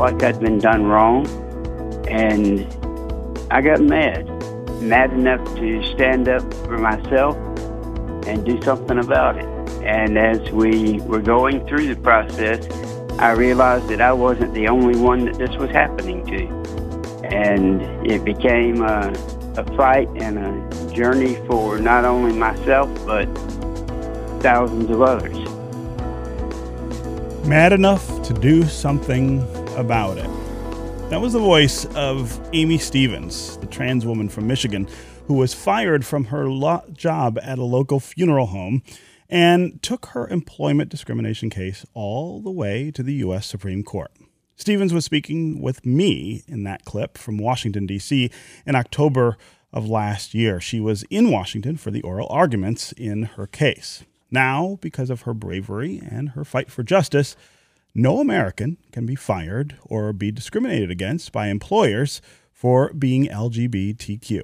like I'd been done wrong, and I got mad. Mad enough to stand up for myself and do something about it. And as we were going through the process, I realized that I wasn't the only one that this was happening to. And it became a, a fight and a journey for not only myself, but thousands of others. Mad enough to do something about it. That was the voice of Aimee Stephens, the trans woman from Michigan, who was fired from her lo- job at a local funeral home and took her employment discrimination case all the way to the U.S. Supreme Court. Stephens was speaking with me in that clip from Washington, D.C. in October of last year. She was in Washington for the oral arguments in her case. Now, because of her bravery and her fight for justice, no American can be fired or be discriminated against by employers for being LGBTQ.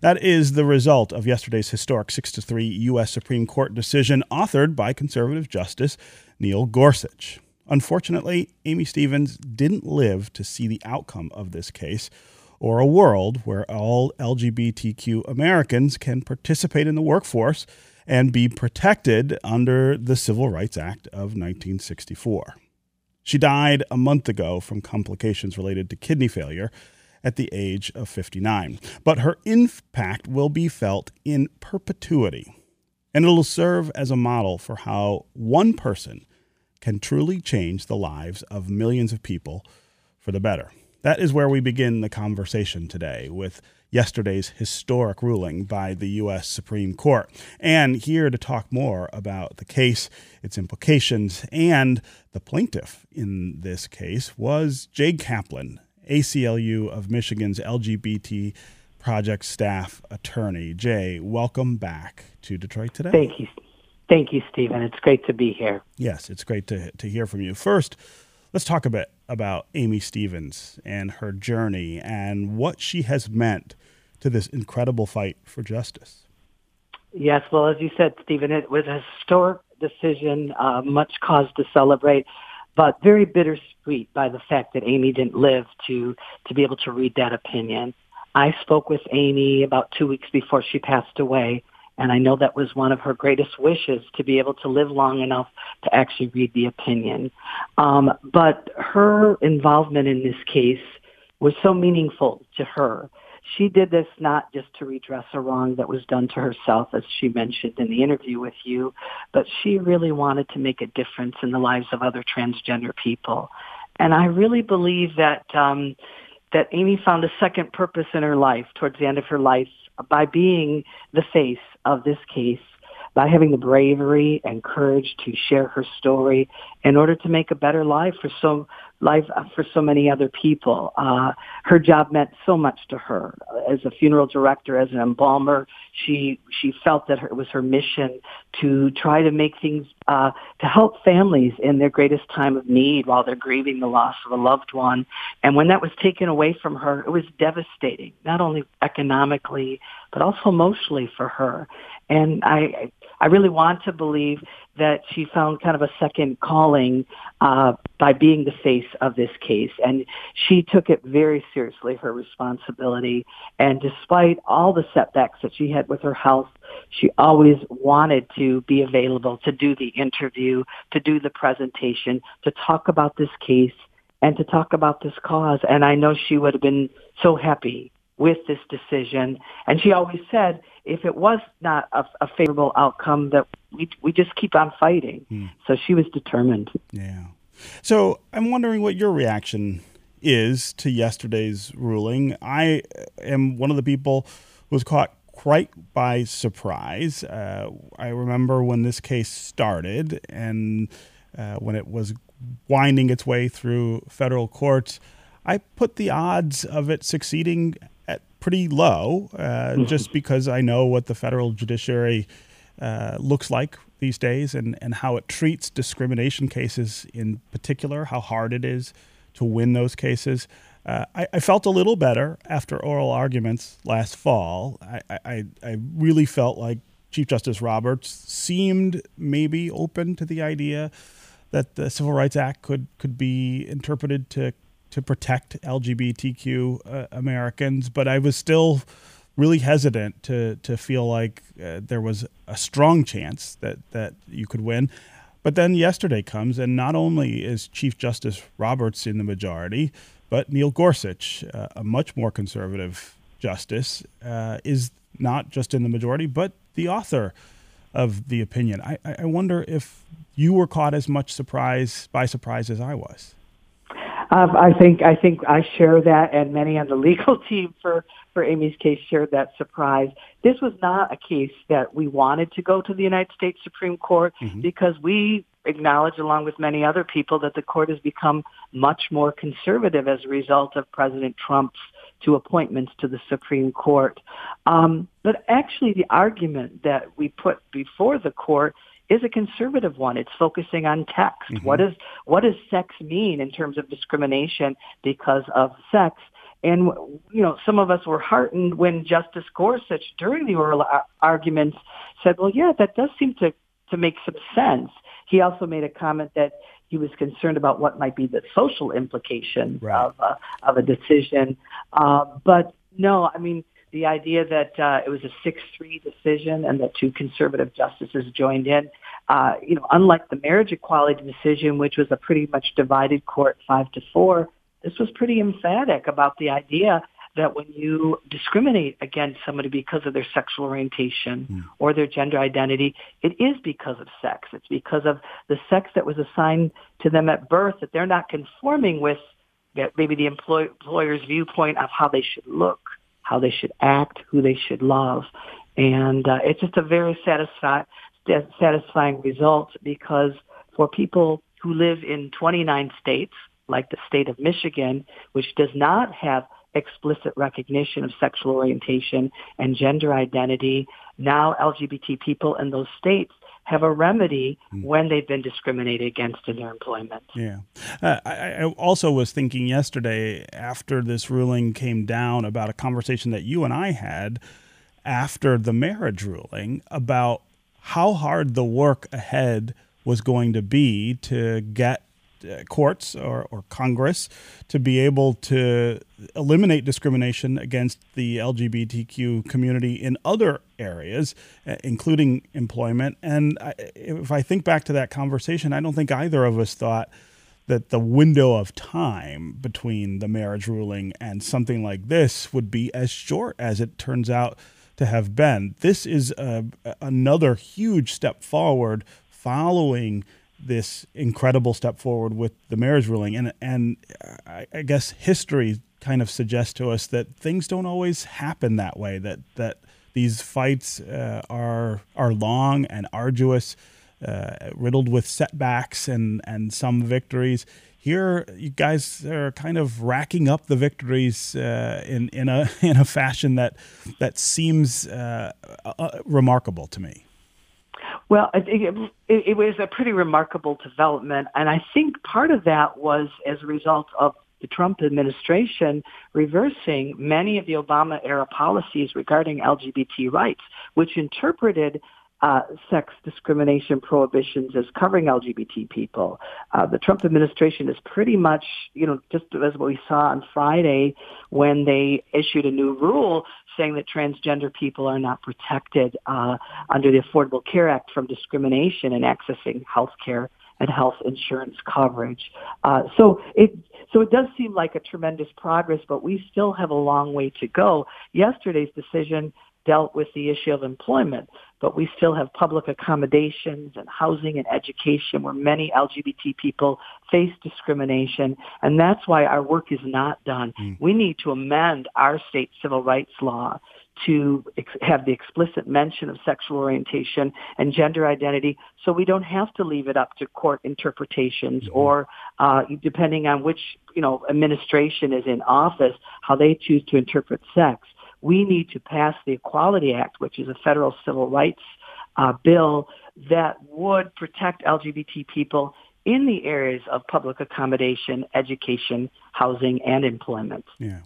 That is the result of yesterday's historic 6 to 3 U.S. Supreme Court decision authored by conservative Justice Neil Gorsuch. Unfortunately, Aimee Stephens didn't live to see the outcome of this case or a world where all LGBTQ Americans can participate in the workforce and be protected under the Civil Rights Act of 1964. She died a month ago from complications related to kidney failure at the age of 59. But her impact will be felt in perpetuity, and it'll serve as a model for how one person can truly change the lives of millions of people for the better. That is where we begin the conversation today with yesterday's historic ruling by the U.S. Supreme Court. And here to talk more about the case, its implications, and the plaintiff in this case was Jay Kaplan, ACLU of Michigan's LGBT project staff attorney. Jay, welcome back to Detroit today. Thank you. Thank you, Stephen. It's great to be here. Yes, it's great to, to hear from you. First, let's talk a bit about Aimee Stephens and her journey and what she has meant to this incredible fight for justice. Yes, well, as you said, Stephen, it was a historic decision, uh, much cause to celebrate, but very bittersweet by the fact that Aimee didn't live to to be able to read that opinion. I spoke with Aimee about two weeks before she passed away, and I know that was one of her greatest wishes to be able to live long enough to actually read the opinion. Um, but her involvement in this case was so meaningful to her. She did this not just to redress a wrong that was done to herself, as she mentioned in the interview with you, but she really wanted to make a difference in the lives of other transgender people. And I really believe that um, that Aimee found a second purpose in her life towards the end of her life by being the face of this case by having the bravery and courage to share her story in order to make a better life for so life for so many other people. Uh, her job meant so much to her as a funeral director, as an embalmer. She she felt that her, it was her mission to try to make things uh, to help families in their greatest time of need while they're grieving the loss of a loved one. And when that was taken away from her, it was devastating, not only economically but also emotionally for her. And I I really want to believe that she found kind of a second calling uh, by being the face of this case. And she took it very seriously, her responsibility. And despite all the setbacks that she had with her health, she always wanted to be available to do the interview, to do the presentation, to talk about this case and to talk about this cause. And I know she would have been so happy with this decision. And she always said, if it was not a, a favorable outcome, that we we just keep on fighting. Hmm. So she was determined. Yeah. So I'm wondering what your reaction is to yesterday's ruling. I am one of the people who was caught quite by surprise. Uh, I remember when this case started and uh, when it was winding its way through federal courts. I put the odds of it succeeding pretty low, uh, mm-hmm. just because I know what the federal judiciary uh, looks like these days and, and how it treats discrimination cases in particular, how hard it is to win those cases. Uh, I, I, felt a little better after oral arguments last fall. I, I, I really felt like Chief Justice Roberts seemed maybe open to the idea that the Civil Rights Act could, could be interpreted to to protect LGBTQ uh, Americans, but I was still really hesitant to to feel like uh, there was a strong chance that that you could win. But then yesterday comes, and not only is Chief Justice Roberts in the majority, but Neil Gorsuch, uh, a much more conservative justice, uh, is not just in the majority, but the author of the opinion. I, I wonder if you were caught as much surprise by surprise as I was. Um, I think I think I share that, and many on the legal team for for Aimee's case shared that surprise. This was not a case that we wanted to go to the United States Supreme Court mm-hmm. because we acknowledge, along with many other people, that the court has become much more conservative as a result of President Trump's two appointments to the Supreme Court. Um, but actually, the argument that we put before the court is a conservative one. It's focusing on text. Mm-hmm. What is what does sex mean in terms of discrimination because of sex? And you know, some of us were heartened when Justice Gorsuch, during the oral arguments, said, "Well, yeah, that does seem to to make some sense." He also made a comment that he was concerned about what might be the social implications right. of uh, of a decision. Uh, but no, I mean the idea that uh, it was a six-three decision and that two conservative justices joined in. Uh, you know, unlike the marriage equality decision, which was a pretty much divided court, five to four, this was pretty emphatic about the idea that when you discriminate against somebody because of their sexual orientation mm. or their gender identity, it is because of sex. It's because of the sex that was assigned to them at birth that they're not conforming with maybe the employer's viewpoint of how they should look, how they should act, who they should love. And uh, it's just a very satisfi- satisfying result because for people who live in 29 states, like the state of Michigan, which does not have explicit recognition of sexual orientation and gender identity. Now LGBT people in those states have a remedy mm. when they've been discriminated against in their employment. Yeah. Uh, I, I, also was thinking yesterday after this ruling came down about a conversation that you and I had after the marriage ruling about how hard the work ahead was going to be to get uh, courts or, or Congress to be able to eliminate discrimination against the LGBTQ community in other areas, uh, including employment. And I, if I think back to that conversation, I don't think either of us thought that the window of time between the marriage ruling and something like this would be as short as it turns out to have been. This is a, another huge step forward following this incredible step forward with the marriage ruling, and and I, I guess history kind of suggests to us that things don't always happen that way. That that these fights uh, are are long and arduous, uh, riddled with setbacks and and some victories. Here, you guys are kind of racking up the victories uh, in in a in a fashion that that seems uh, uh, remarkable to me. Well, it, it, it was a pretty remarkable development, and I think part of that was as a result of the Trump administration reversing many of the Obama era policies regarding LGBT rights, which interpreted uh, sex discrimination prohibitions as covering LGBT people. Uh, the Trump administration is pretty much, you know, just as what we saw on Friday when they issued a new rule saying that transgender people are not protected uh, under the Affordable Care Act from discrimination in accessing health care and health insurance coverage. Uh, so it so it does seem like a tremendous progress, but we still have a long way to go. Yesterday's decision dealt with the issue of employment, but we still have public accommodations and housing and education where many LGBT people face discrimination. And that's why our work is not done. Mm. We need to amend our state civil rights law to ex- have the explicit mention of sexual orientation and gender identity so we don't have to leave it up to court interpretations mm-hmm. or uh, depending on which you know administration is in office how they choose to interpret sex we need to pass the Equality Act, which is a federal civil rights uh, bill that would protect LGBT people in the areas of public accommodation, education, housing, and employment. Yeah.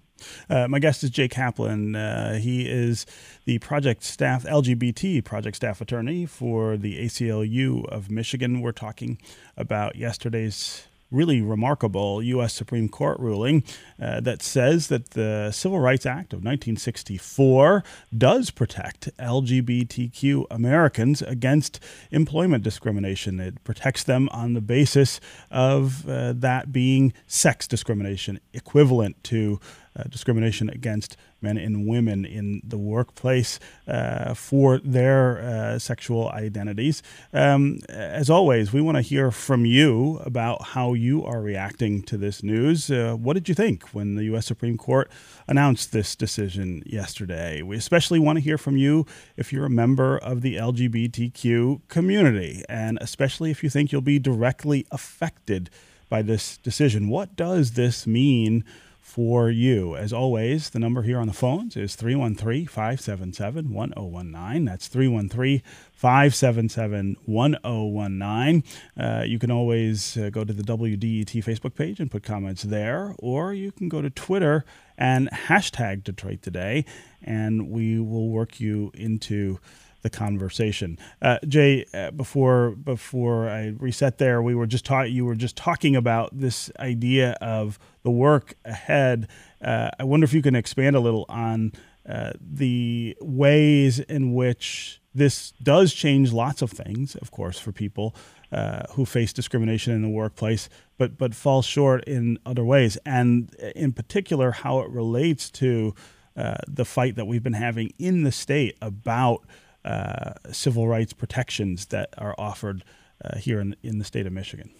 Uh, my guest is Jay Kaplan. Uh, he is the project staff, LGBT project staff attorney for the ACLU of Michigan. We're talking about yesterday's really remarkable U.S. Supreme Court ruling uh, that says that the Civil Rights Act of 1964 does protect LGBTQ Americans against employment discrimination. It protects them on the basis of uh, that being sex discrimination, equivalent to uh, discrimination against men and women in the workplace uh, for their uh, sexual identities. Um, as always, we want to hear from you about how you are reacting to this news. Uh, what did you think when the U.S. Supreme Court announced this decision yesterday? We especially want to hear from you if you're a member of the LGBTQ community, and especially if you think you'll be directly affected by this decision. What does this mean? For you. As always, the number here on the phones is 313 577 1019. That's 313 577 1019. Uh, you can always uh, go to the WDET Facebook page and put comments there, or you can go to Twitter and hashtag Detroit Today, and we will work you into the conversation. Uh, Jay, uh, before before I reset there, we were just taught you were just talking about this idea of the work ahead. Uh, I wonder if you can expand a little on uh, the ways in which this does change lots of things, of course, for people uh, who face discrimination in the workplace, but but fall short in other ways, and in particular how it relates to uh, the fight that we've been having in the state about uh, civil rights protections that are offered uh, here in, in the state of Michigan.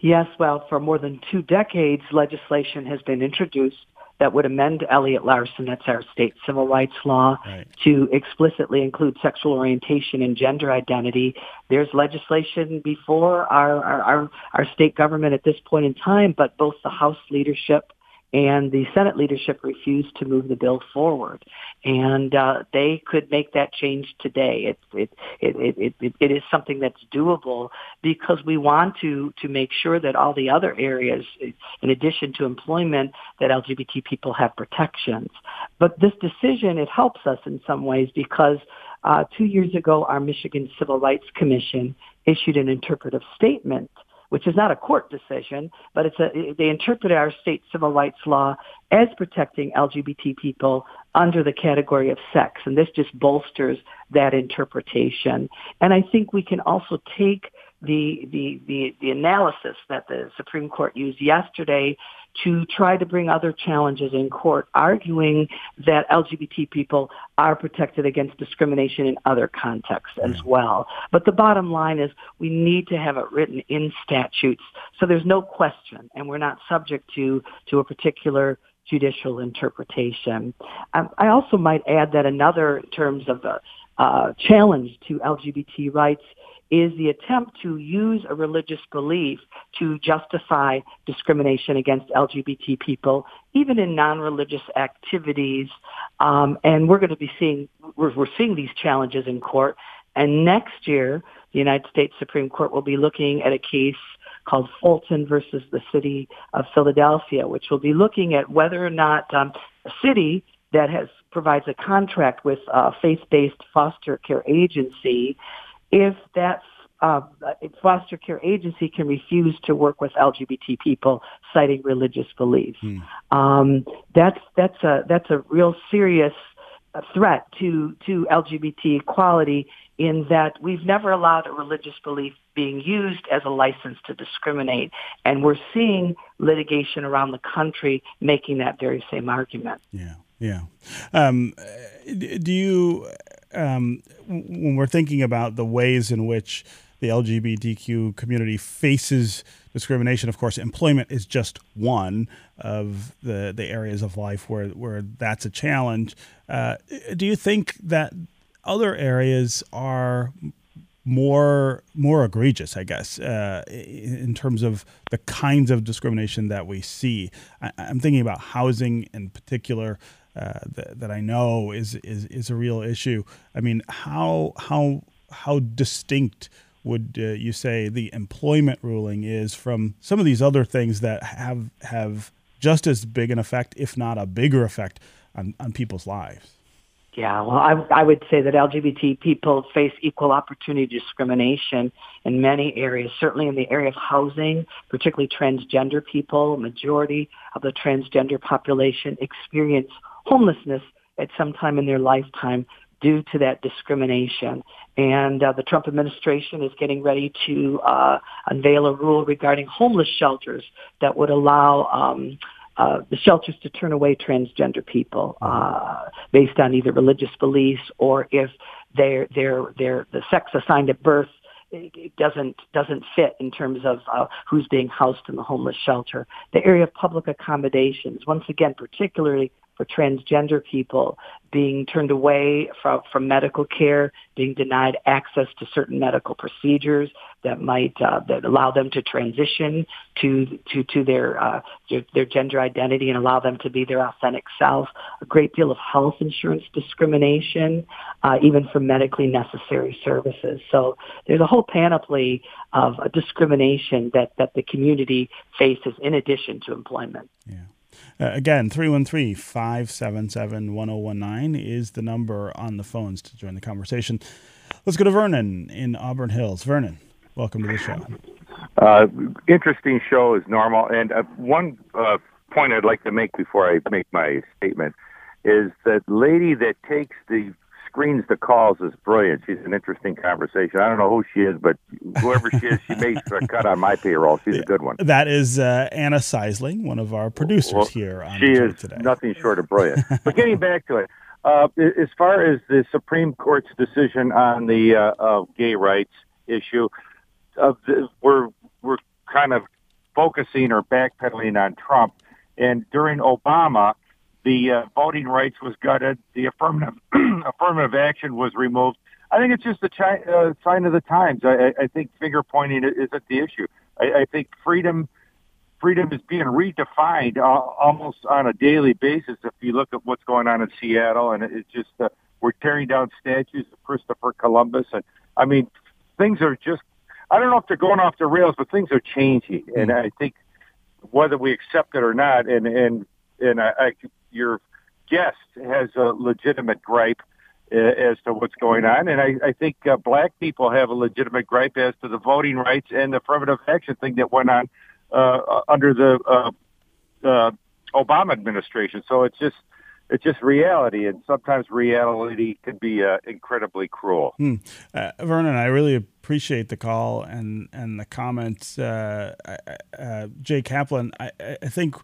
Yes, well, for more than two decades, legislation has been introduced that would amend Elliott Larsen, that's our state civil rights law, right. to explicitly include sexual orientation and gender identity. There's legislation before our, our, our, our state government at this point in time, but both the House leadership and the Senate leadership refused to move the bill forward. And uh, they could make that change today. It, it, it, it, it is something that's doable because we want to, to make sure that all the other areas, in addition to employment, that LGBT people have protections. But this decision, it helps us in some ways because uh, two years ago, our Michigan Civil Rights Commission issued an interpretive statement which is not a court decision, but it's a, they interpret our state civil rights law as protecting LGBT people under the category of sex. And this just bolsters that interpretation. And I think we can also take the, the, the, the analysis that the Supreme Court used yesterday to try to bring other challenges in court, arguing that LGBT people are protected against discrimination in other contexts as mm. well. But the bottom line is we need to have it written in statutes so there's no question and we're not subject to, to a particular judicial interpretation. Um, I also might add that another terms of the uh, challenge to LGBT rights is the attempt to use a religious belief to justify discrimination against LGBT people, even in non-religious activities. Um, and we're going to be seeing we're, we're seeing these challenges in court. And next year, the United States Supreme Court will be looking at a case called Fulton versus the City of Philadelphia, which will be looking at whether or not um, a city that has provides a contract with a faith-based foster care agency if that uh, foster care agency can refuse to work with LGBT people citing religious beliefs. Hmm. Um, that's that's a that's a real serious threat to to LGBT equality in that we've never allowed a religious belief being used as a license to discriminate, and we're seeing litigation around the country making that very same argument. Yeah, yeah. Um, do you um, when we're thinking about the ways in which the LGBTQ community faces discrimination, of course, employment is just one of the, the areas of life where, where that's a challenge. Uh, do you think that other areas are more more egregious, I guess, uh, in terms of the kinds of discrimination that we see. I, am thinking about housing in particular uh, that, that I know is, is is a real issue. I mean, how how how distinct would uh, you say the employment ruling is from some of these other things that have have just as big an effect, if not a bigger effect, on, on people's lives? Yeah, well, I, I would say that LGBT people face equal opportunity discrimination in many areas, certainly in the area of housing, particularly transgender people. Majority of the transgender population experience homelessness at some time in their lifetime due to that discrimination. And uh, the Trump administration is getting ready to uh, unveil a rule regarding homeless shelters that would allow um, uh, the shelters to turn away transgender people uh, based on either religious beliefs or if their their their the sex assigned at birth it doesn't doesn't fit in terms of uh, who's being housed in the homeless shelter. The area of public accommodations, once again, particularly for transgender people being turned away from, from medical care, being denied access to certain medical procedures that might uh, that allow them to transition to to to their, uh, their gender identity and allow them to be their authentic self. A great deal of health insurance discrimination, uh, even for medically necessary services. So there's a whole panoply of discrimination that that the community faces in addition to employment. Yeah. Uh, again, 313 577 1019 is the number on the phones to join the conversation. Let's go to Vernon in Auburn Hills. Vernon, welcome to the show. Uh, interesting show as normal. And uh, one uh, point I'd like to make before I make my statement is that lady that takes the screens the calls is brilliant. She's an interesting conversation. I don't know who she is, but whoever she is, she makes a cut on my payroll. She's a good one. That is uh, Anna Seisling, one of our producers well, here on she is today. nothing short of brilliant. but getting back to it, uh, as far as the Supreme Court's decision on the uh, uh, gay rights issue, the, we're we're kind of focusing or backpedaling on Trump. And during Obama, the uh, voting rights was gutted. The affirmative affirmative action was removed. I think it's just a chi- uh, sign of the times. I, I think finger pointing isn't the issue. I, I think freedom freedom is being redefined uh, almost on a daily basis. If you look at what's going on in Seattle, and it's just uh, we're tearing down statues of Christopher Columbus, and I mean things are just. I don't know if they're going off the rails, but things are changing, and I think whether we accept it or not, and and and I, I your guest has a legitimate gripe uh, as to what's going on, and I, I think uh, black people have a legitimate gripe as to the voting rights and the affirmative action thing that went on uh, under the uh, uh, Obama administration. So it's just it's just reality, and sometimes reality can be uh, incredibly cruel. Hmm. Uh, Vernon, I really appreciate the call and and the comments. Uh, uh Jay Kaplan, I, I think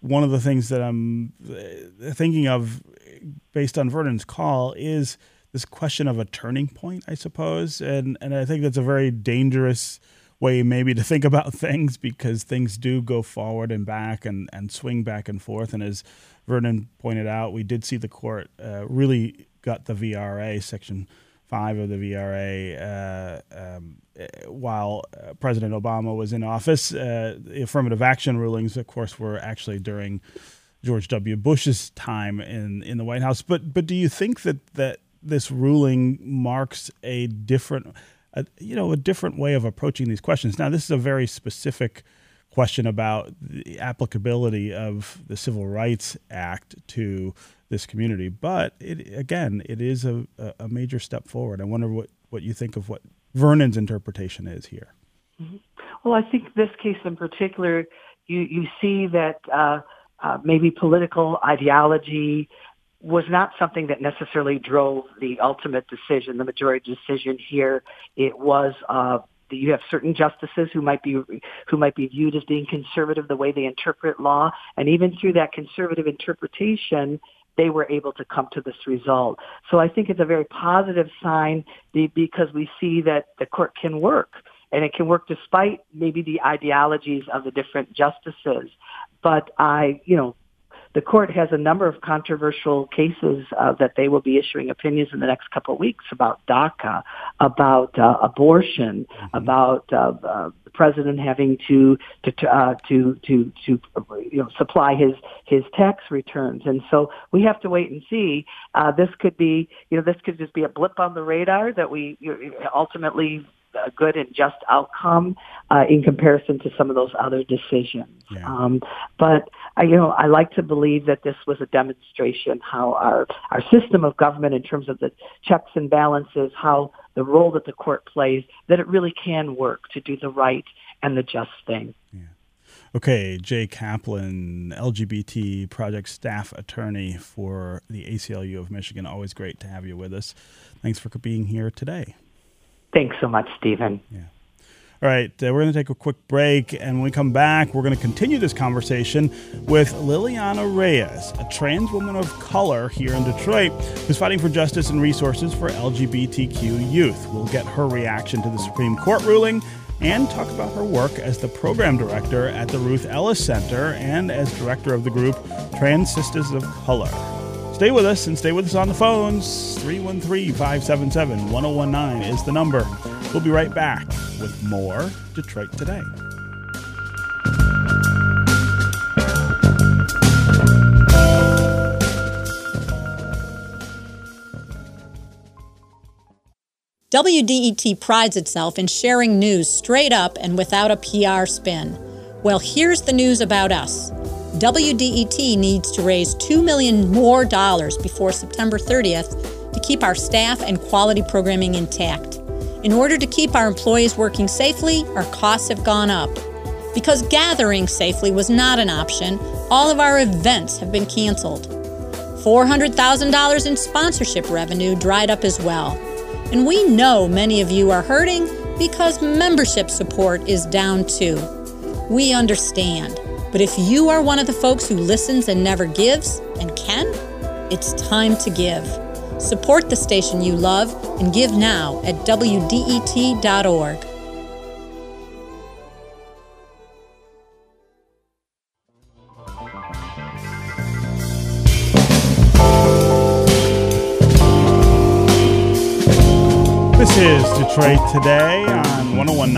one of the things that I'm uh, thinking of based on Vernon's call is this question of a turning point, I suppose. And, and I think that's a very dangerous way maybe to think about things because things do go forward and back and, and swing back and forth. And as Vernon pointed out, we did see the court uh, really got the VRA, Section 5 of the VRA, uh, um, while uh, President Obama was in office. Uh, the affirmative action rulings, of course, were actually during George W. Bush's time in, in the White House. But but do you think that that this ruling marks a different, a, you know, a different way of approaching these questions? Now, this is a very specific question about the applicability of the Civil Rights Act to this community, but it, again, it is a, a major step forward. I wonder what, what you think of what Vernon's interpretation is here. Mm-hmm. Well, I think this case in particular, you, you see that uh, uh, maybe political ideology was not something that necessarily drove the ultimate decision, the majority decision here. It was uh, that you have certain justices who might be who might be viewed as being conservative the way they interpret law, and even through that conservative interpretation, they were able to come to this result. So I think it's a very positive sign because we see that the court can work and it can work despite maybe the ideologies of the different justices. But I, you know, the court has a number of controversial cases uh, that they will be issuing opinions in the next couple of weeks about DACA, about uh, abortion, mm-hmm. about uh, uh, president having to to uh, to to to you know supply his his tax returns, and so we have to wait and see. Uh, this could be you know this could just be a blip on the radar that we ultimately a good and just outcome uh, in comparison to some of those other decisions. Yeah. Um, but I, you know, I like to believe that this was a demonstration how our our system of government, in terms of the checks and balances, how the role that the court plays, that it really can work to do the right and the just thing. Yeah. Okay, Jay Kaplan, LGBT project staff attorney for the ACLU of Michigan. Always great to have you with us. Thanks for being here today. Thanks so much, Stephen. Yeah. All right, uh, we're going to take a quick break, and when we come back, we're going to continue this conversation with Liliana Reyes, a trans woman of color here in Detroit who's fighting for justice and resources for LGBTQ youth. We'll get her reaction to the Supreme Court ruling and talk about her work as the program director at the Ruth Ellis Center and as director of the group Trans Sisters of Color. Stay with us and stay with us on the phones. 313 577 1019 is the number. We'll be right back with more Detroit Today. WDET prides itself in sharing news straight up and without a PR spin. Well, here's the news about us. WDET needs to raise 2 million more dollars before September 30th to keep our staff and quality programming intact. In order to keep our employees working safely, our costs have gone up. Because gathering safely was not an option, all of our events have been canceled. $400,000 in sponsorship revenue dried up as well. And we know many of you are hurting because membership support is down too. We understand. But if you are one of the folks who listens and never gives, and can, it's time to give. Support the station you love and give now at WDET.org. Detroit Today on 1019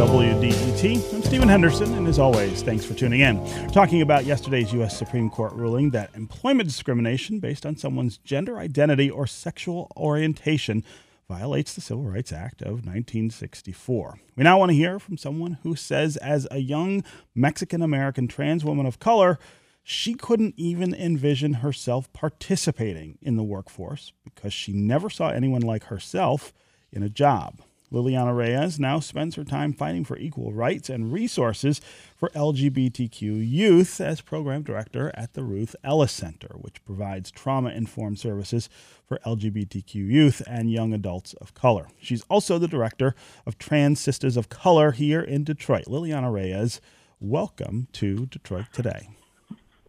WDET. I'm Stephen Henderson, and as always, thanks for tuning in. We're talking about yesterday's U.S. Supreme Court ruling that employment discrimination based on someone's gender identity or sexual orientation violates the Civil Rights Act of 1964. We now want to hear from someone who says, as a young Mexican American trans woman of color, she couldn't even envision herself participating in the workforce because she never saw anyone like herself in a job. Liliana Reyes now spends her time fighting for equal rights and resources for LGBTQ youth as program director at the Ruth Ellis Center, which provides trauma informed services for LGBTQ youth and young adults of color. She's also the director of Trans Sisters of Color here in Detroit. Liliana Reyes, welcome to Detroit Today.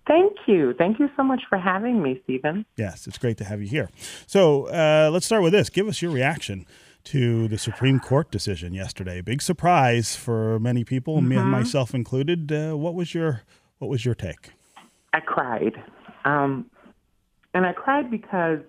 Thank you. Thank you so much for having me, Stephen. Yes, it's great to have you here. So uh, let's start with this. Give us your reaction to the Supreme Court decision yesterday. Big surprise for many people, mm-hmm. me and myself included. Uh, what was your What was your take? I cried, um, and I cried because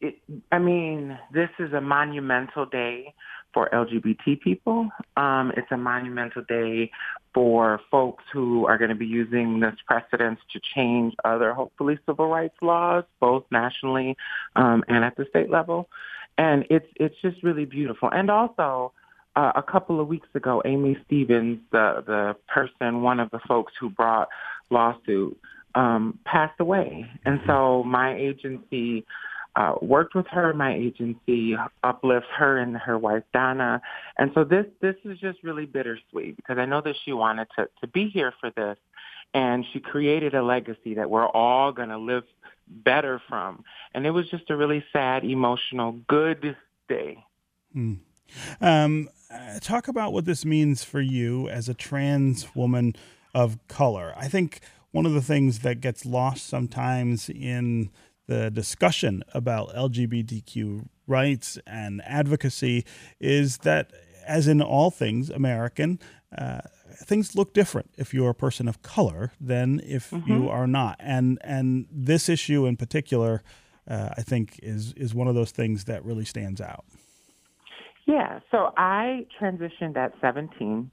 it, I mean, this is a monumental day for LGBT people. Um, it's a monumental day for folks who are going to be using this precedence to change other, hopefully, civil rights laws, both nationally um, and at the state level and it's it's just really beautiful. And also, uh, a couple of weeks ago, Aimee Stephens, the the person, one of the folks who brought lawsuit, um, passed away, and so my agency. Uh, worked with her. My agency uplifts her and her wife Donna, and so this this is just really bittersweet because I know that she wanted to to be here for this, and she created a legacy that we're all going to live better from. And it was just a really sad, emotional, good day. Mm. Um, talk about what this means for you as a trans woman of color. I think one of the things that gets lost sometimes in the discussion about LGBTQ rights and advocacy is that, as in all things American, uh, things look different if you're a person of color than if mm-hmm. you are not. And and this issue in particular, uh, I think, is is one of those things that really stands out. Yeah. So I transitioned at 17.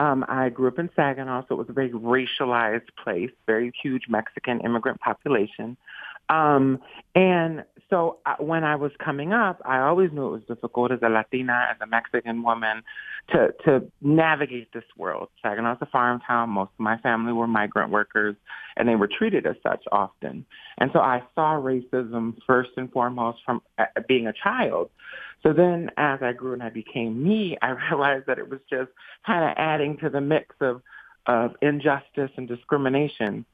Um, I grew up in Saginaw, so it was a very racialized place, very huge Mexican immigrant population. Um, and so uh, when I was coming up, I always knew it was difficult as a Latina, as a Mexican woman, to to navigate this world. Saginaw is a farm town. Most of my family were migrant workers, and they were treated as such often. And so I saw racism first and foremost from uh, being a child. So then, as I grew and I became me, I realized that it was just kind of adding to the mix of of injustice and discrimination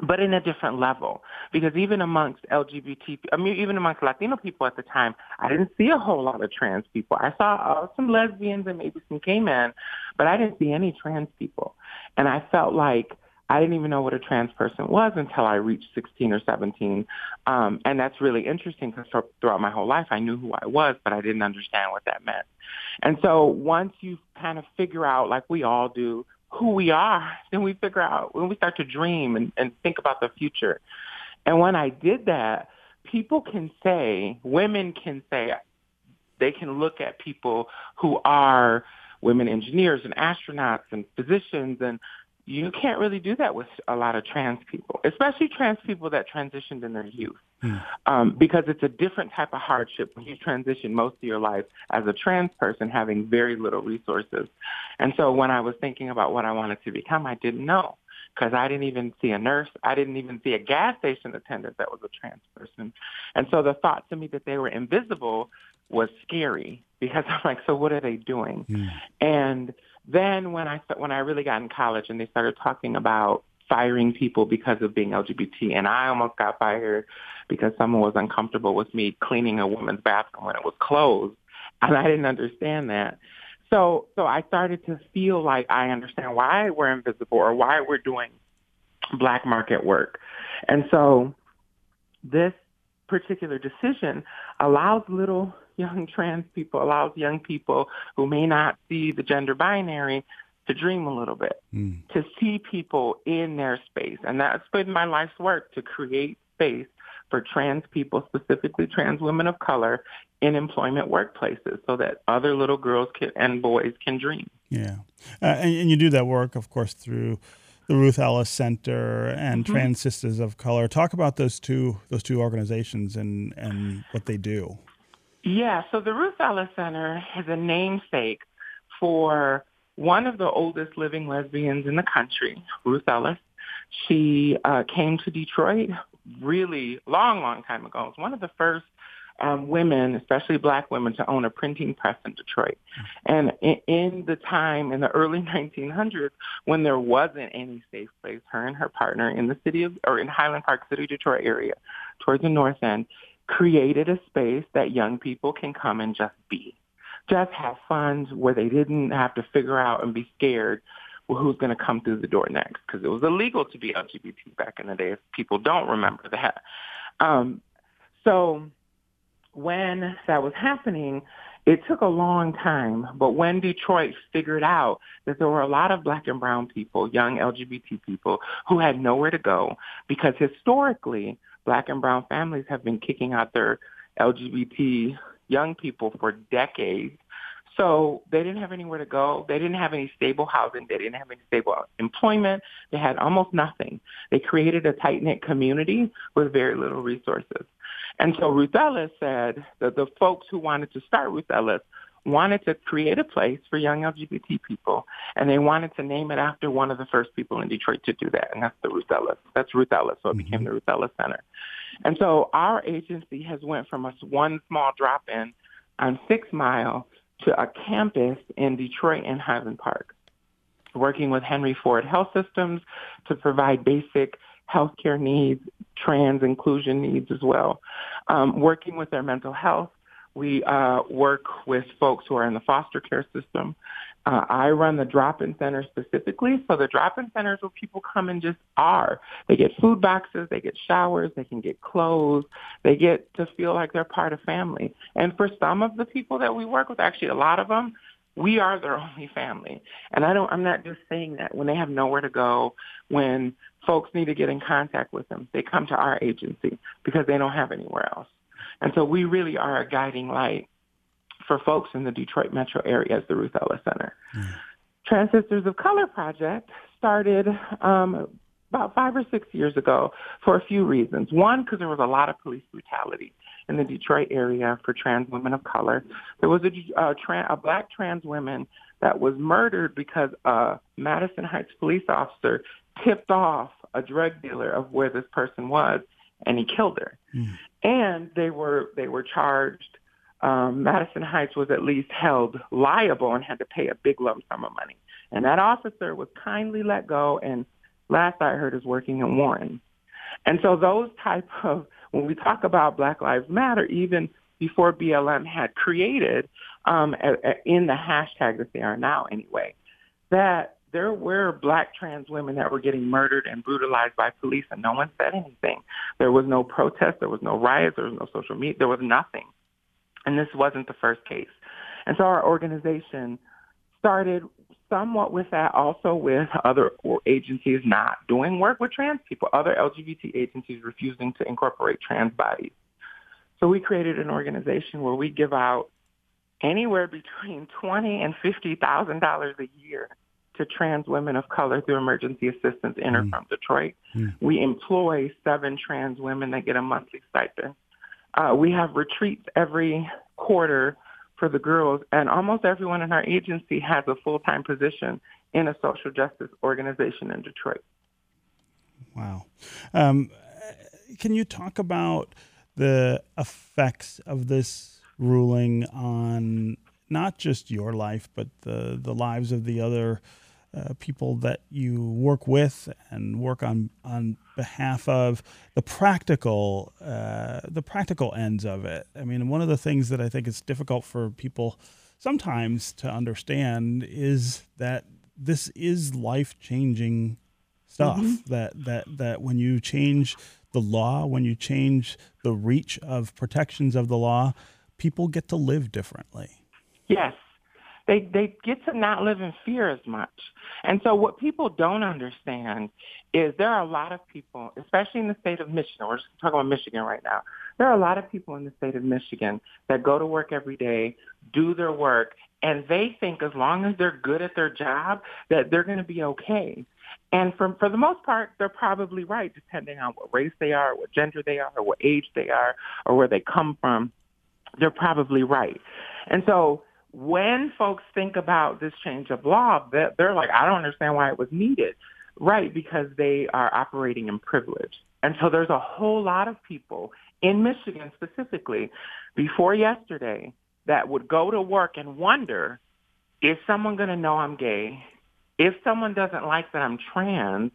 but in a different level. Because even amongst LGBT, I mean, even amongst Latino people at the time, I didn't see a whole lot of trans people. I saw uh, some lesbians and maybe some gay men, but I didn't see any trans people. And I felt like I didn't even know what a trans person was until I reached 16 or 17. Um, and that's really interesting because throughout my whole life, I knew who I was, but I didn't understand what that meant. And so once you kind of figure out, like we all do, who we are, then we figure out when we start to dream and, and think about the future. And when I did that, people can say, women can say, they can look at people who are women engineers and astronauts and physicians and you can't really do that with a lot of trans people, especially trans people that transitioned in their youth, hmm. um, because it's a different type of hardship when you transition most of your life as a trans person having very little resources. And so when I was thinking about what I wanted to become, I didn't know because I didn't even see a nurse. I didn't even see a gas station attendant that was a trans person. And so the thought to me that they were invisible was scary because I'm like, so what are they doing? Hmm. And then when I when I really got in college and they started talking about firing people because of being LGBT, and I almost got fired because someone was uncomfortable with me cleaning a woman's bathroom when it was closed, and I didn't understand that. So so I started to feel like I understand why we're invisible or why we're doing black market work, and so this particular decision allows little young trans people, allows young people who may not see the gender binary to dream a little bit, mm. to see people in their space. And that's been my life's work to create space for trans people, specifically trans women of color, in employment workplaces so that other little girls can, and boys can dream. Yeah. Uh, and, and you do that work, of course, through the Ruth Ellis Center and mm-hmm. Trans Sisters of Color. Talk about those two those two organizations and and what they do. Yeah, so the Ruth Ellis Center is a namesake for one of the oldest living lesbians in the country, Ruth Ellis. She uh, came to Detroit really long, long time ago. It was one of the first um, women, especially black women, to own a printing press in Detroit. And in, in the time in the early 1900s, when there wasn't any safe place, her and her partner in the city of, or in Highland Park City, Detroit area, towards the north end, created a space that young people can come and just be, just have fun where they didn't have to figure out and be scared well, who's going to come through the door next because it was illegal to be LGBT back in the day. If people don't remember that, um, so when that was happening, it took a long time, but when Detroit figured out that there were a lot of black and brown people, young LGBT people, who had nowhere to go, because historically, black and brown families have been kicking out their LGBT young people for decades. So they didn't have anywhere to go. They didn't have any stable housing. They didn't have any stable employment. They had almost nothing. They created a tight-knit community with very little resources. And so Ruth Ellis said that the folks who wanted to start Ruth Ellis wanted to create a place for young LGBT people, and they wanted to name it after one of the first people in Detroit to do that, and that's the Ruth Ellis. That's Ruth Ellis, so it mm-hmm. became the Ruth Ellis Center. And so our agency has went from a one small drop-in on Six Mile to a campus in Detroit and Highland Park, working with Henry Ford Health Systems to provide basic healthcare needs, trans inclusion needs as well. Um, working with their mental health, we uh, work with folks who are in the foster care system. Uh, I run the drop-in center specifically. So the drop-in centers where people come and just are. They get food boxes, they get showers, they can get clothes, they get to feel like they're part of family. And for some of the people that we work with, actually a lot of them, we are their only family. And I don't, I'm not just saying that when they have nowhere to go, when folks need to get in contact with them, they come to our agency because they don't have anywhere else. And so we really are a guiding light for folks in the Detroit metro area as the Ruth Ellis Center. Mm. Trans Sisters of Color Project started um, about five or six years ago for a few reasons. One, because there was a lot of police brutality in the Detroit area for trans women of color. There was a, a, tra- a black trans woman that was murdered because a Madison Heights police officer tipped off a drug dealer of where this person was, and he killed her. Mm. And they were they were charged. Um, Madison Heights was at least held liable and had to pay a big lump sum of money. And that officer was kindly let go, and last I heard is working in Warren. And so those type of when we talk about Black Lives Matter, even before BLM had created um, a, a, in the hashtag that they are now anyway, that there were black trans women that were getting murdered and brutalized by police and no one said anything. There was no protest, there was no riots, there was no social media, there was nothing. And this wasn't the first case. And so our organization started somewhat with that, also with other agencies not doing work with trans people, other LGBT agencies refusing to incorporate trans bodies. So we created an organization where we give out anywhere between twenty and fifty thousand dollars a year to trans women of color through emergency assistance in or mm. from Detroit. Mm. We employ seven trans women that get a monthly stipend. Uh, we have retreats every quarter for the girls, and almost everyone in our agency has a full-time position in a social justice organization in Detroit. Wow. Um, can you talk about the effects of this ruling on not just your life, but the, the lives of the other uh, people that you work with and work on on behalf of the practical uh, the practical ends of it. I mean, one of the things that I think is difficult for people sometimes to understand is that this is life changing stuff. Mm-hmm. That that that when you change the law, when you change the reach of protections of the law, people get to live differently. Yes, they they get to not live in fear as much. And so what people don't understand is there are a lot of people, especially in the state of Michigan. We're just talking about Michigan right now. There are a lot of people in the state of Michigan that go to work every day, do their work, and they think as long as they're good at their job that they're going to be okay. And for for the most part, they're probably right, depending on what race they are, what gender they are, or what age they are, or where they come from. They're probably right. And so when folks think about this change of law, they're like, I don't understand why it was needed. Right, because they are operating in privilege. And so there's a whole lot of people in Michigan specifically before yesterday that would go to work and wonder, is someone going to know I'm gay? If someone doesn't like that I'm trans,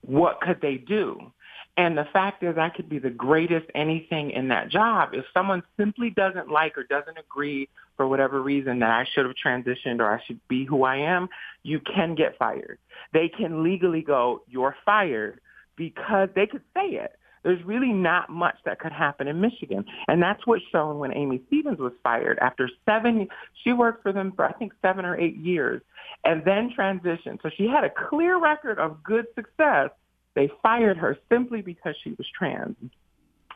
what could they do? And the fact is I could be the greatest anything in that job. If someone simply doesn't like or doesn't agree for whatever reason that I should have transitioned or I should be who I am, you can get fired. They can legally go, you're fired because they could say it. There's really not much that could happen in Michigan. And that's what's shown when Aimee Stephens was fired. After seven, she worked for them for I think seven or eight years and then transitioned. So she had a clear record of good success they fired her simply because she was trans.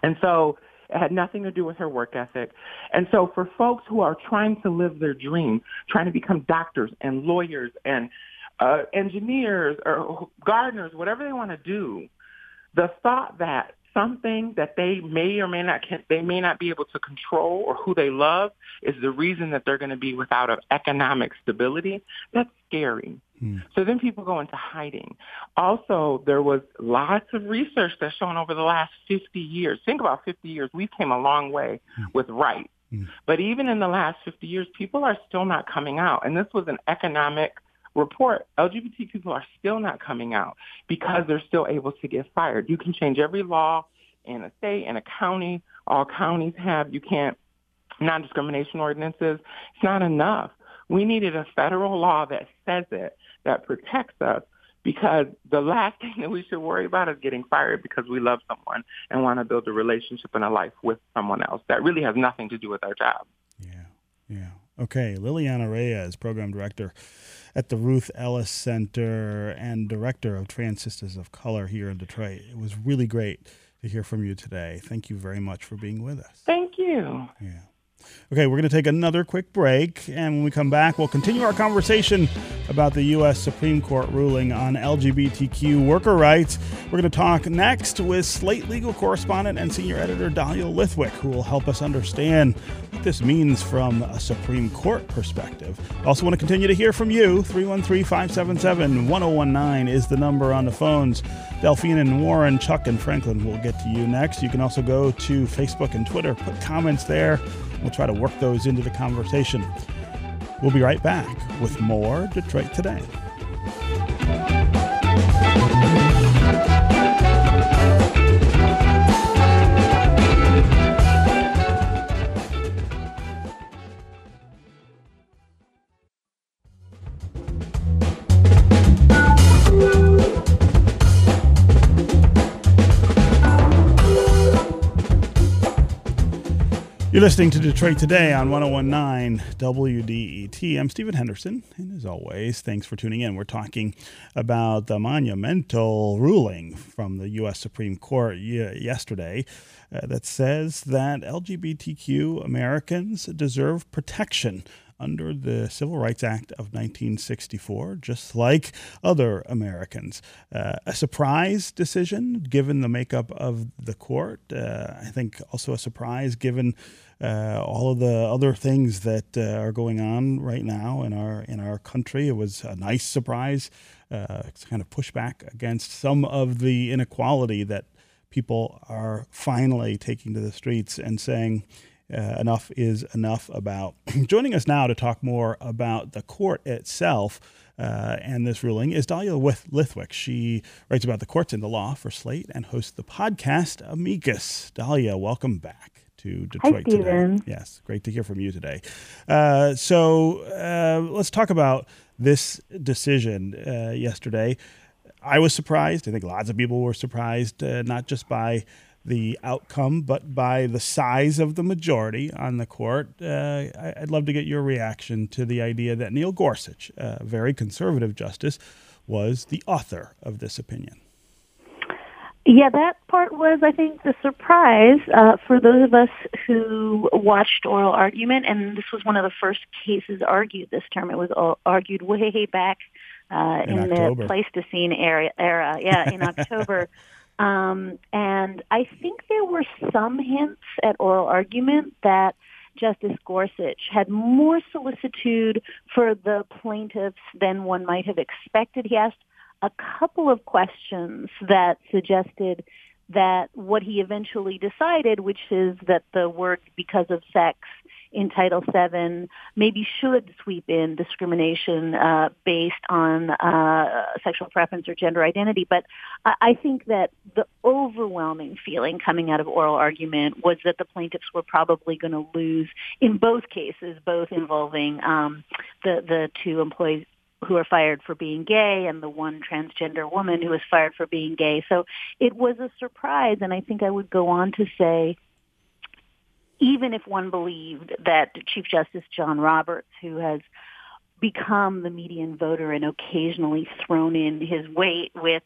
And so it had nothing to do with her work ethic. And so for folks who are trying to live their dream, trying to become doctors and lawyers and uh, engineers or gardeners, whatever they want to do, the thought that something that they may or may not can, they may not be able to control or who they love is the reason that they're going to be without economic stability. That's scary. Hmm. So then people go into hiding. Also, there was lots of research that's shown over the last 50 years. Think about 50 years. We've came a long way hmm. with rights. Hmm. But even in the last 50 years, people are still not coming out. And this was an economic report. LGBT people are still not coming out because they're still able to get fired. You can change every law in a state, in a county. All counties have. You can't non-discrimination ordinances. It's not enough. We needed a federal law that says it that protects us because the last thing that we should worry about is getting fired because we love someone and want to build a relationship and a life with someone else. That really has nothing to do with our job. Yeah, yeah. Okay, Liliana Reyes, program director at the Ruth Ellis Center and director of Trans Sisters of Color here in Detroit. It was really great to hear from you today. Thank you very much for being with us. Thank you. Yeah. Okay, we're going to take another quick break. And when we come back, we'll continue our conversation about the U.S. Supreme Court ruling on LGBTQ worker rights. We're going to talk next with Slate legal correspondent and senior editor Dahlia Lithwick, who will help us understand what this means from a Supreme Court perspective. Also, want to continue to hear from you. 313 577 1019 is the number on the phones. Delphine and Warren, Chuck and Franklin will get to you next. You can also go to Facebook and Twitter, put comments there. We'll try to work those into the conversation. We'll be right back with more Detroit Today. You're listening to Detroit Today on 1019 WDET. I'm Stephen Henderson, and as always, thanks for tuning in. We're talking about the monumental ruling from the U.S. Supreme Court yesterday uh, that says that LGBTQ Americans deserve protection under the Civil Rights Act of 1964, just like other Americans. Uh, a surprise decision given the makeup of the court. Uh, I think also a surprise given uh, all of the other things that uh, are going on right now in our in our country. It was a nice surprise. Uh, kind of pushback against some of the inequality that people are finally taking to the streets and saying uh, enough is enough about. Joining us now to talk more about the court itself. Uh, and this ruling is Dahlia with Lithwick. She writes about the courts and the law for Slate and hosts the podcast Amicus. Dahlia, welcome back to Detroit Hi, today. Yes, great to hear from you today. Uh, so uh, let's talk about this decision uh, yesterday. I was surprised. I think lots of people were surprised, uh, not just by the outcome, but by the size of the majority on the court. Uh, I'd love to get your reaction to the idea that Neil Gorsuch, a very conservative justice, was the author of this opinion. Yeah, that part was, I think, the surprise uh, for those of us who watched oral argument, and this was one of the first cases argued this term. It was argued way back uh, in, in the Pleistocene era, era. Yeah, in October. Um, and I think there were some hints at oral argument that Justice Gorsuch had more solicitude for the plaintiffs than one might have expected. He asked a couple of questions that suggested that what he eventually decided, which is that the word because of sex in Title VII maybe should sweep in discrimination uh, based on uh, sexual preference or gender identity. But I, I think that the overwhelming feeling coming out of oral argument was that the plaintiffs were probably going to lose in both cases, both involving um, the the two employees who are fired for being gay and the one transgender woman who was fired for being gay. So it was a surprise. And I think I would go on to say, even if one believed that Chief Justice John Roberts, who has become the median voter and occasionally thrown in his weight with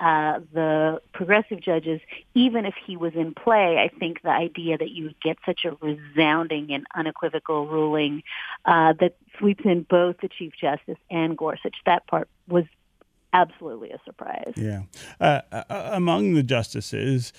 uh, the progressive judges, even if he was in play, I think the idea that you would get such a resounding and unequivocal ruling uh, that sweeps in both the Chief Justice and Gorsuch, that part was absolutely a surprise. Yeah. Uh, uh among the justices,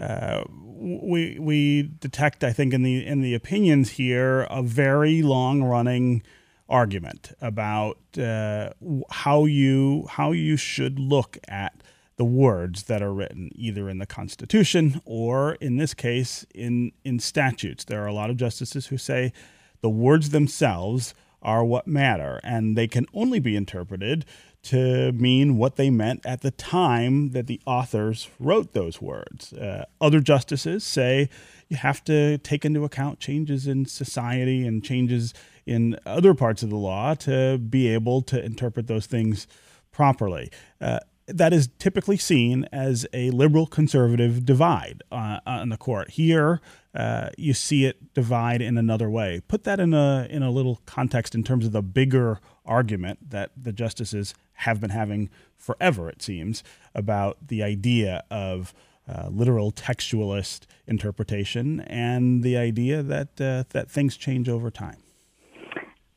uh, we we detect, I think, in the in the opinions here, a very long running argument about uh, how you how you should look at the words that are written either in the Constitution or, in this case, in, in statutes. There are a lot of justices who say the words themselves are what matter, and they can only be interpreted to mean what they meant at the time that the authors wrote those words. Uh, other justices say you have to take into account changes in society and changes in other parts of the law to be able to interpret those things properly. Uh, that is typically seen as a liberal conservative divide uh, on the court. Here, uh, you see it divide in another way. Put that in a in a little context in terms of the bigger argument that the justices have been having forever, it seems, about the idea of uh, literal textualist interpretation and the idea that uh, that things change over time.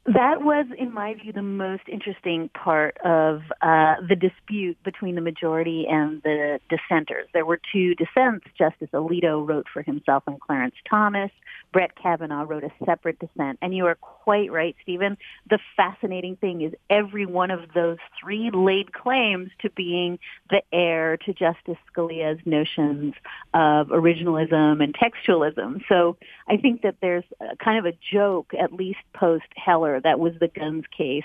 That was, in my view, the most interesting part of uh, the dispute between the majority and the dissenters. There were two dissents. Justice Alito wrote for himself and Clarence Thomas. Brett Kavanaugh wrote a separate dissent. And you are quite right, Stephen. The fascinating thing is every one of those three laid claims to being the heir to Justice Scalia's notions of originalism and textualism. So I think that there's kind of a joke, at least post Heller, that was the guns case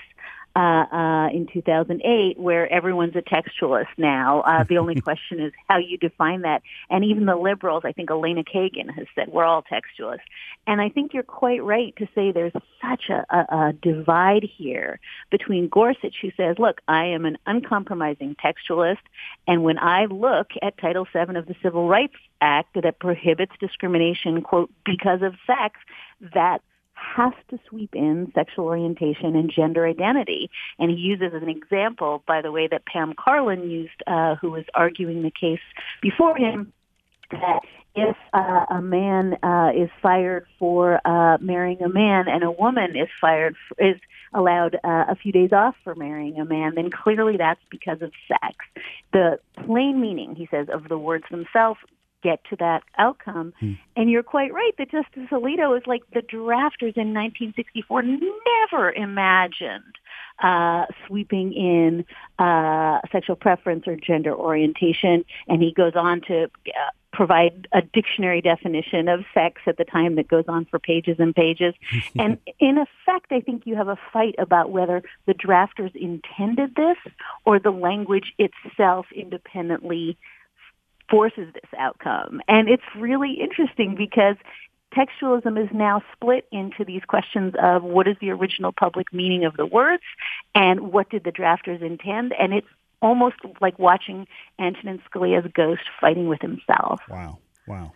uh, uh, in 2008, where everyone's a textualist now. Uh, the only question is how you define that. And even the liberals, I think Elena Kagan has said, we're all textualists. And I think you're quite right to say there's such a, a, a divide here between Gorsuch, who says, look, I am an uncompromising textualist, and when I look at Title VII of the Civil Rights Act that prohibits discrimination, quote, because of sex, that has to sweep in sexual orientation and gender identity. And he uses as an example, by the way, that Pam Karlan used, uh, who was arguing the case before him, that if uh, a man uh, is fired for uh, marrying a man and a woman is fired for, is allowed uh, a few days off for marrying a man, then clearly that's because of sex. The plain meaning, he says, of the words themselves get to that outcome. Hmm. And you're quite right that Justice Alito is like the drafters in 1964 never imagined uh, sweeping in uh, sexual preference or gender orientation. And he goes on to uh, provide a dictionary definition of sex at the time that goes on for pages and pages. and in effect, I think you have a fight about whether the drafters intended this or the language itself independently forces this outcome. And it's really interesting because textualism is now split into these questions of what is the original public meaning of the words and what did the drafters intend. And it's almost like watching Antonin Scalia's ghost fighting with himself. Wow. Wow.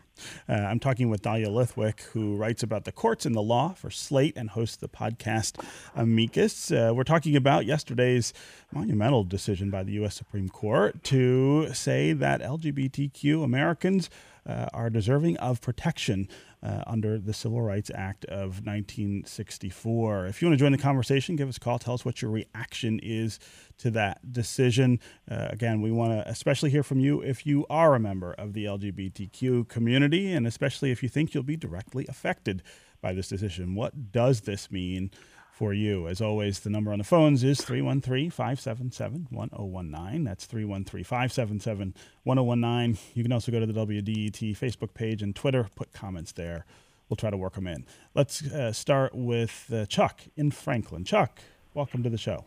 Uh, I'm talking with Dahlia Lithwick, who writes about the courts and the law for Slate and hosts the podcast Amicus. Uh, we're talking about yesterday's monumental decision by the U.S. Supreme Court to say that LGBTQ Americans uh, are deserving of protection uh, under the Civil Rights Act of 1964. If you want to join the conversation, give us a call. Tell us what your reaction is to that decision. Uh, again, we want to especially hear from you if you are a member of the LGBTQ community, and especially if you think you'll be directly affected by this decision. What does this mean? For you. As always, the number on the phones is 313 577 1019. That's 313 577 1019. You can also go to the WDET Facebook page and Twitter, put comments there. We'll try to work them in. Let's uh, start with uh, Chuck in Franklin. Chuck, welcome to the show.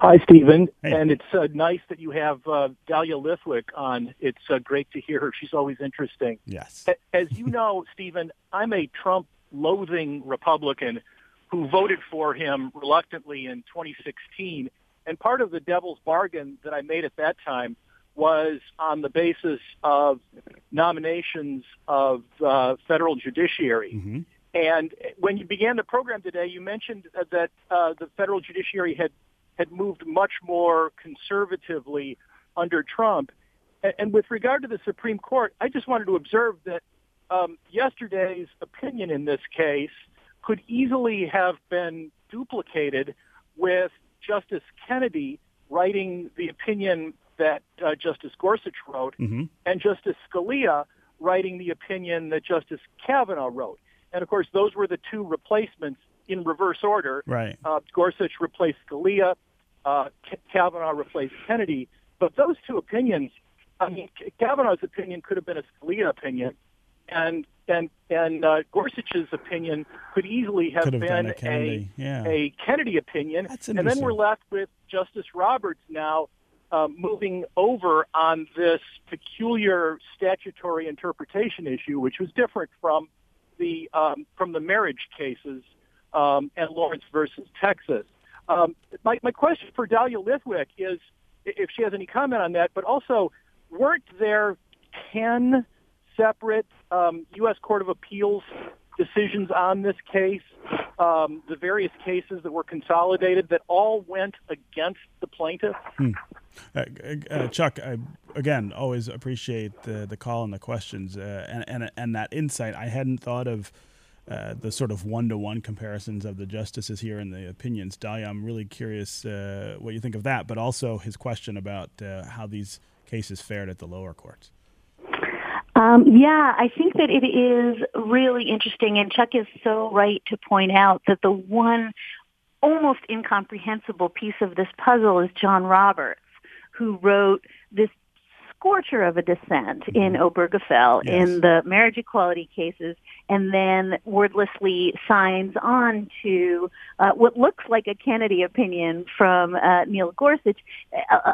Hi, Stephen. Hey. And it's uh, nice that you have uh, Dahlia Lithwick on. It's uh, great to hear her. She's always interesting. Yes. As you know, Stephen, I'm a Trump loathing Republican who voted for him reluctantly in 2016. And part of the devil's bargain that I made at that time was on the basis of nominations of uh, federal judiciary. Mm-hmm. And when you began the program today, you mentioned that uh, the federal judiciary had had moved much more conservatively under Trump. And, and with regard to the Supreme Court, I just wanted to observe that um, yesterday's opinion in this case could easily have been duplicated with Justice Kennedy writing the opinion that uh, Justice Gorsuch wrote mm-hmm. and Justice Scalia writing the opinion that Justice Kavanaugh wrote. And of course, those were the two replacements in reverse order. Right. Uh, Gorsuch replaced Scalia, uh, Kavanaugh replaced Kennedy. But those two opinions, I mean, Kavanaugh's opinion could have been a Scalia opinion, and and and uh, Gorsuch's opinion could easily have, Could have been been a Kennedy, yeah. a Kennedy opinion, and then we're left with Justice Roberts now uh, moving over on this peculiar statutory interpretation issue, which was different from the um, from the marriage cases um, and Lawrence versus Texas. Um, my, my question for Dahlia Lithwick is if she has any comment on that, but also weren't there ten separate um, U.S. Court of Appeals decisions on this case, um, the various cases that were consolidated that all went against the plaintiff? Uh, uh, Chuck, I again always appreciate the the call and the questions uh, and, and and that insight. I hadn't thought of uh, the sort of one to one comparisons of the justices here and the opinions. Dahlia, I'm really curious uh, what you think of that, but also his question about uh, how these cases fared at the lower courts. Um, yeah, I think that it is really interesting, and Chuck is so right to point out that the one almost incomprehensible piece of this puzzle is John Roberts, who wrote this scorcher of a dissent in mm-hmm. Obergefell yes. in the marriage equality cases, and then wordlessly signs on to uh, what looks like a Kennedy opinion from uh, Neil Gorsuch.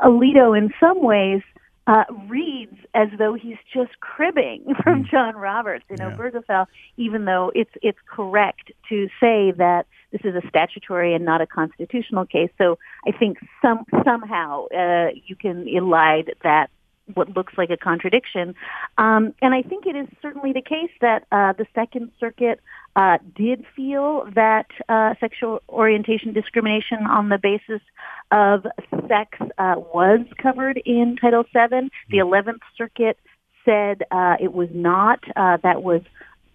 Alito, in some ways, uh, reads as though he's just cribbing from mm. John Roberts in yeah. Obergefell, even though it's it's correct to say that this is a statutory and not a constitutional case. So I think some somehow uh, you can elide that what looks like a contradiction. Um, and I think it is certainly the case that uh, the Second Circuit uh, did feel that uh, sexual orientation discrimination on the basis of sex uh, was covered in Title VII. The 11th Circuit said uh, it was not. Uh, that was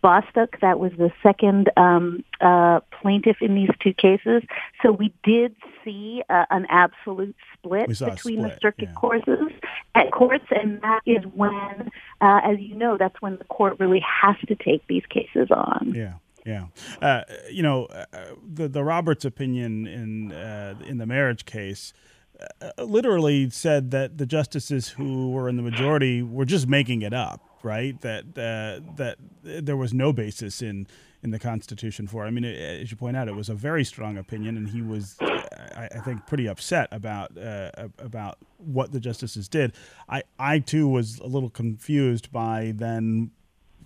Bostock, that was the second um, uh, plaintiff in these two cases. So we did see uh, an absolute split between split, the circuit yeah. courses at courts, and that is when, uh, as you know, that's when the court really has to take these cases on. Yeah. Yeah, uh, you know, uh, the the Roberts opinion in uh, in the marriage case uh, literally said that the justices who were in the majority were just making it up right? That uh, that there was no basis in in the Constitution for. It. I mean, it, as you point out, it was a very strong opinion, and he was, I, I think, pretty upset about uh, about what the justices did. I I too was a little confused by then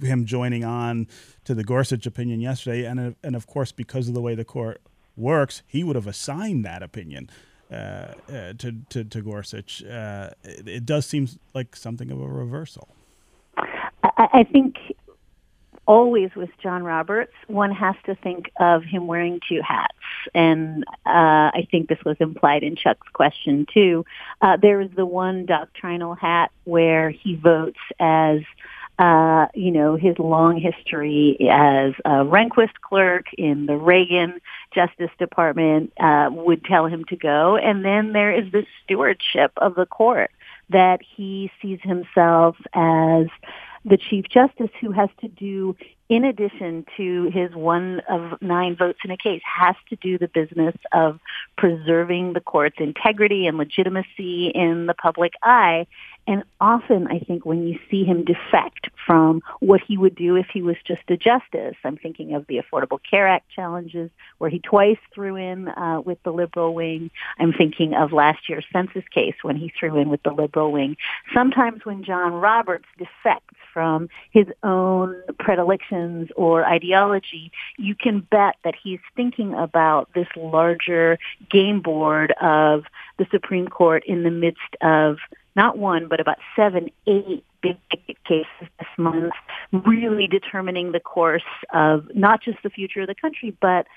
him joining on to the Gorsuch opinion yesterday, and and of course because of the way the court works, he would have assigned that opinion. Uh, uh, to, to, to Gorsuch, uh, it, it does seem like something of a reversal. I, think always with John Roberts, one has to think of him wearing two hats. And uh, I think this was implied in Chuck's question too. Uh, there is the one doctrinal hat where he votes as uh, you know, his long history as a Rehnquist clerk in the Reagan Justice Department uh, would tell him to go. And then there is this stewardship of the court that he sees himself as the Chief Justice who has to do, in addition to his one of nine votes in a case, has to do the business of preserving the court's integrity and legitimacy in the public eye. And often, I think, when you see him defect from what he would do if he was just a justice, I'm thinking of the Affordable Care Act challenges, where he twice threw in uh, with the liberal wing. I'm thinking of last year's census case when he threw in with the liberal wing. Sometimes when John Roberts defects from his own predilections or ideology, you can bet that he's thinking about this larger game board of the Supreme Court in the midst of not one, but about seven, eight big ticket cases this month, really determining the course of not just the future of the country, but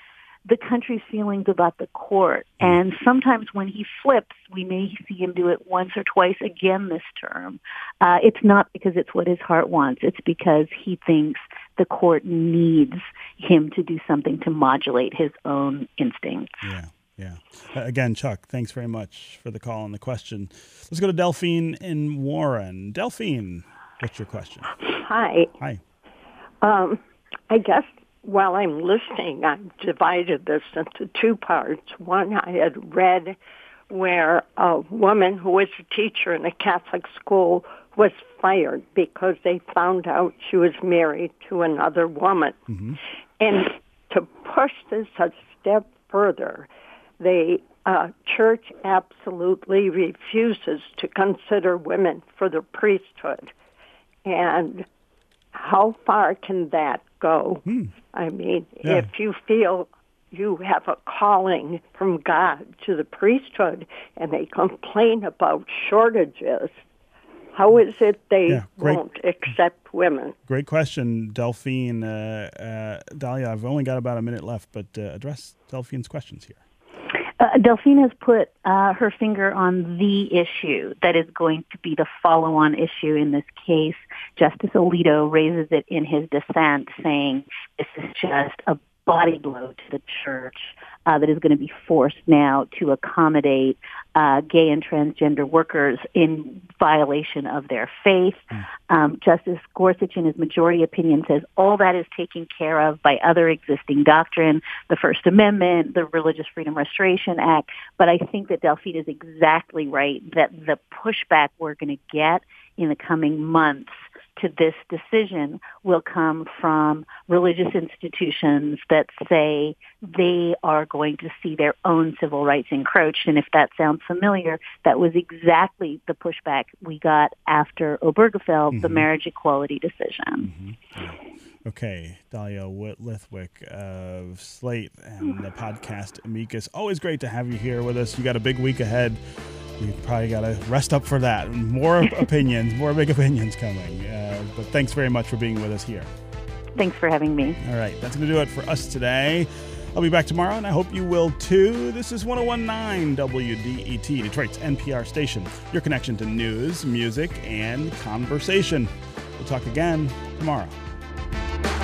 the country's feelings about the court. And sometimes when he flips, we may see him do it once or twice again this term. Uh, it's not because it's what his heart wants. It's because he thinks the court needs him to do something to modulate his own instincts. Yeah. Yeah. Again, Chuck, thanks very much for the call and the question. Let's go to Delphine in Warren. Delphine, what's your question? Hi. Hi. Um, I guess while I'm listening, I've divided this into two parts. One, I had read where a woman who was a teacher in a Catholic school was fired because they found out she was married to another woman. Mm-hmm. And to push this a step further, the uh, church absolutely refuses to consider women for the priesthood. And how far can that go? Hmm. I mean, yeah. if you feel you have a calling from God to the priesthood and they complain about shortages, how is it they yeah, great, won't accept women? Great question, Delphine. Uh, uh, Dahlia, I've only got about a minute left, but uh, address Delphine's questions here. Delphine has put uh, her finger on the issue that is going to be the follow-on issue in this case. Justice Alito raises it in his dissent, saying this is just a body blow to the church uh, that is going to be forced now to accommodate uh, gay and transgender workers in violation of their faith. Mm. Um, Justice Gorsuch, in his majority opinion, says all that is taken care of by other existing doctrine, the First Amendment, the Religious Freedom Restoration Act. But I think that Delphine is exactly right that the pushback we're going to get in the coming months to this decision will come from religious institutions that say they are going to see their own civil rights encroached. And if that sounds familiar, that was exactly the pushback we got after Obergefell, mm-hmm. the marriage equality decision. Mm-hmm. Okay, Dahlia Lithwick of Slate and the podcast Amicus. Always great to have you here with us. You got a big week ahead you probably got to rest up for that. More opinions, more big opinions coming. Uh, but thanks very much for being with us here. Thanks for having me. All right, that's going to do it for us today. I'll be back tomorrow, and I hope you will too. This is 1019 WDET, Detroit's NPR station, your connection to news, music, and conversation. We'll talk again tomorrow. Bye.